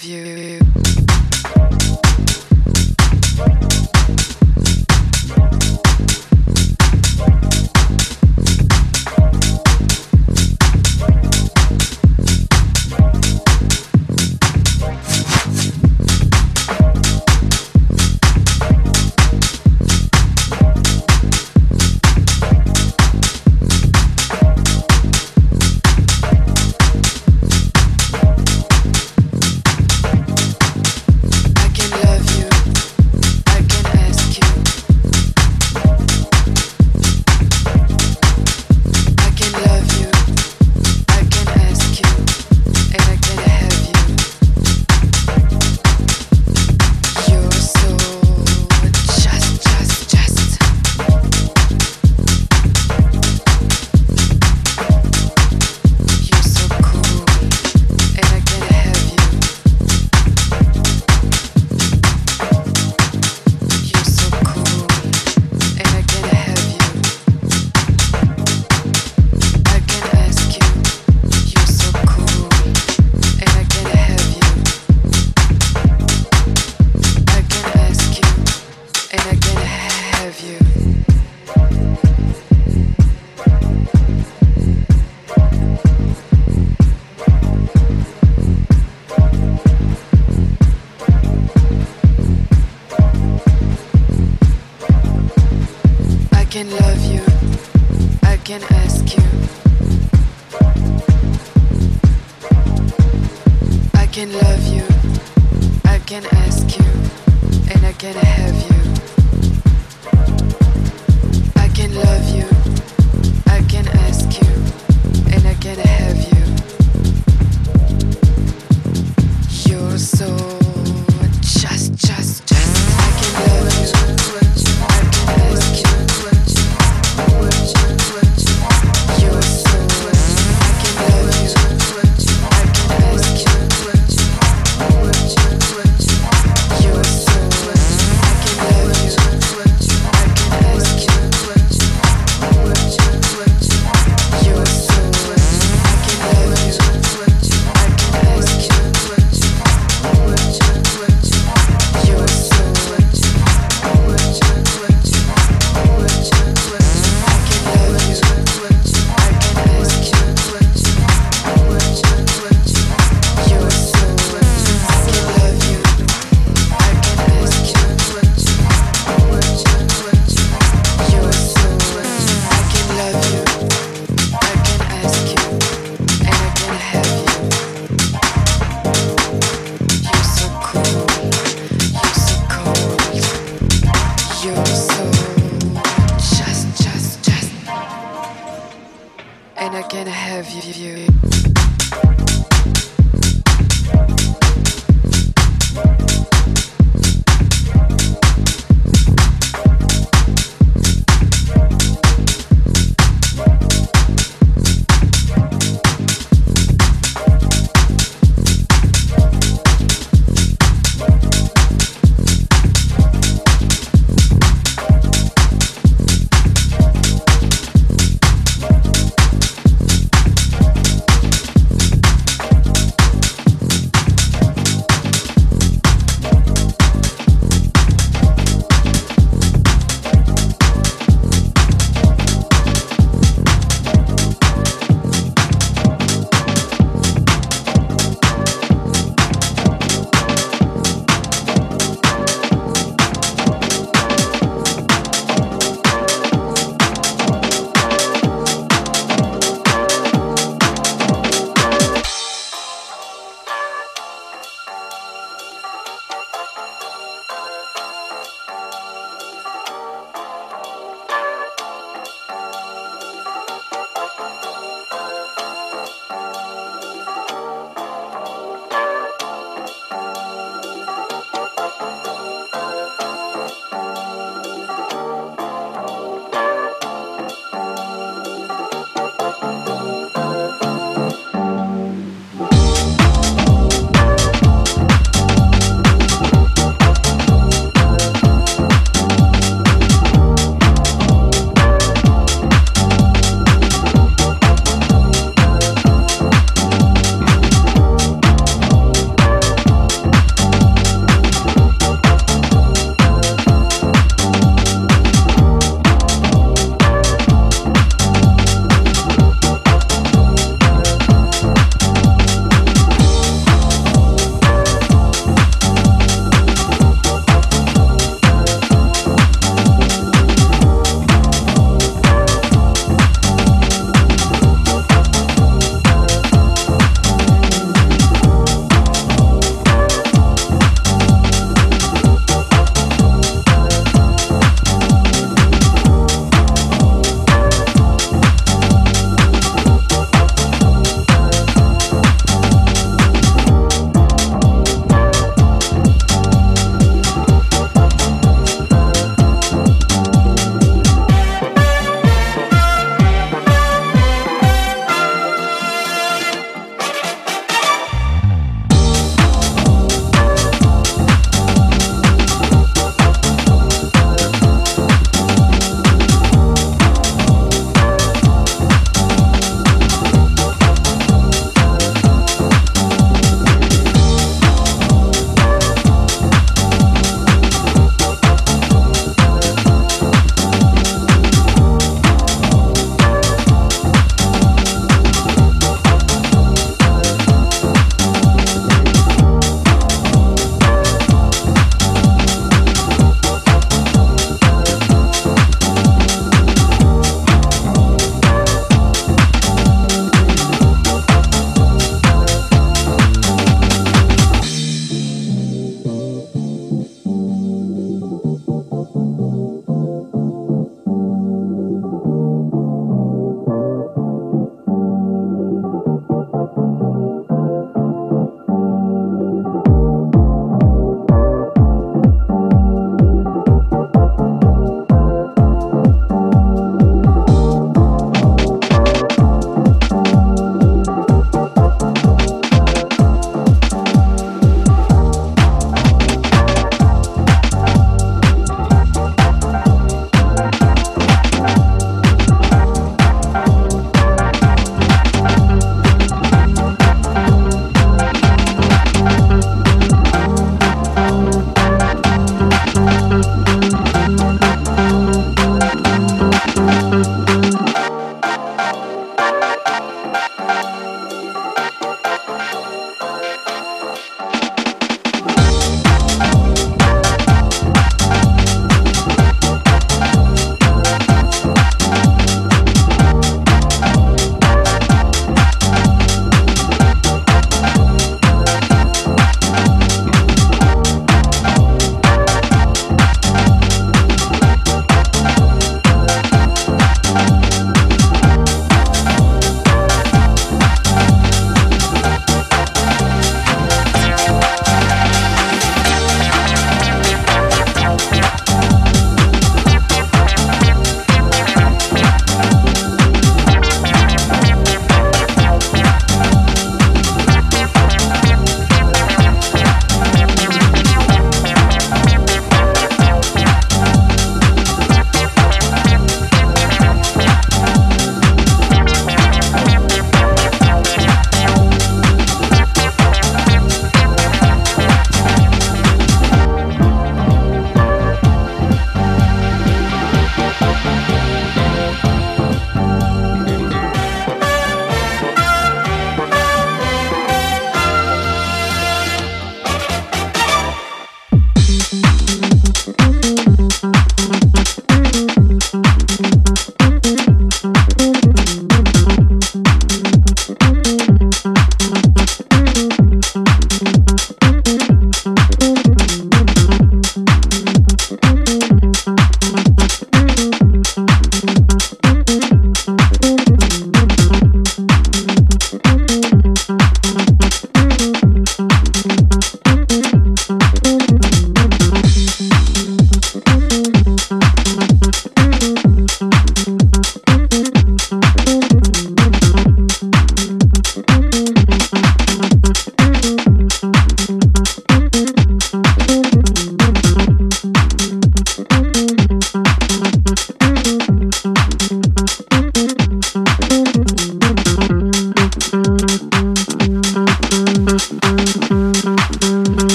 can you.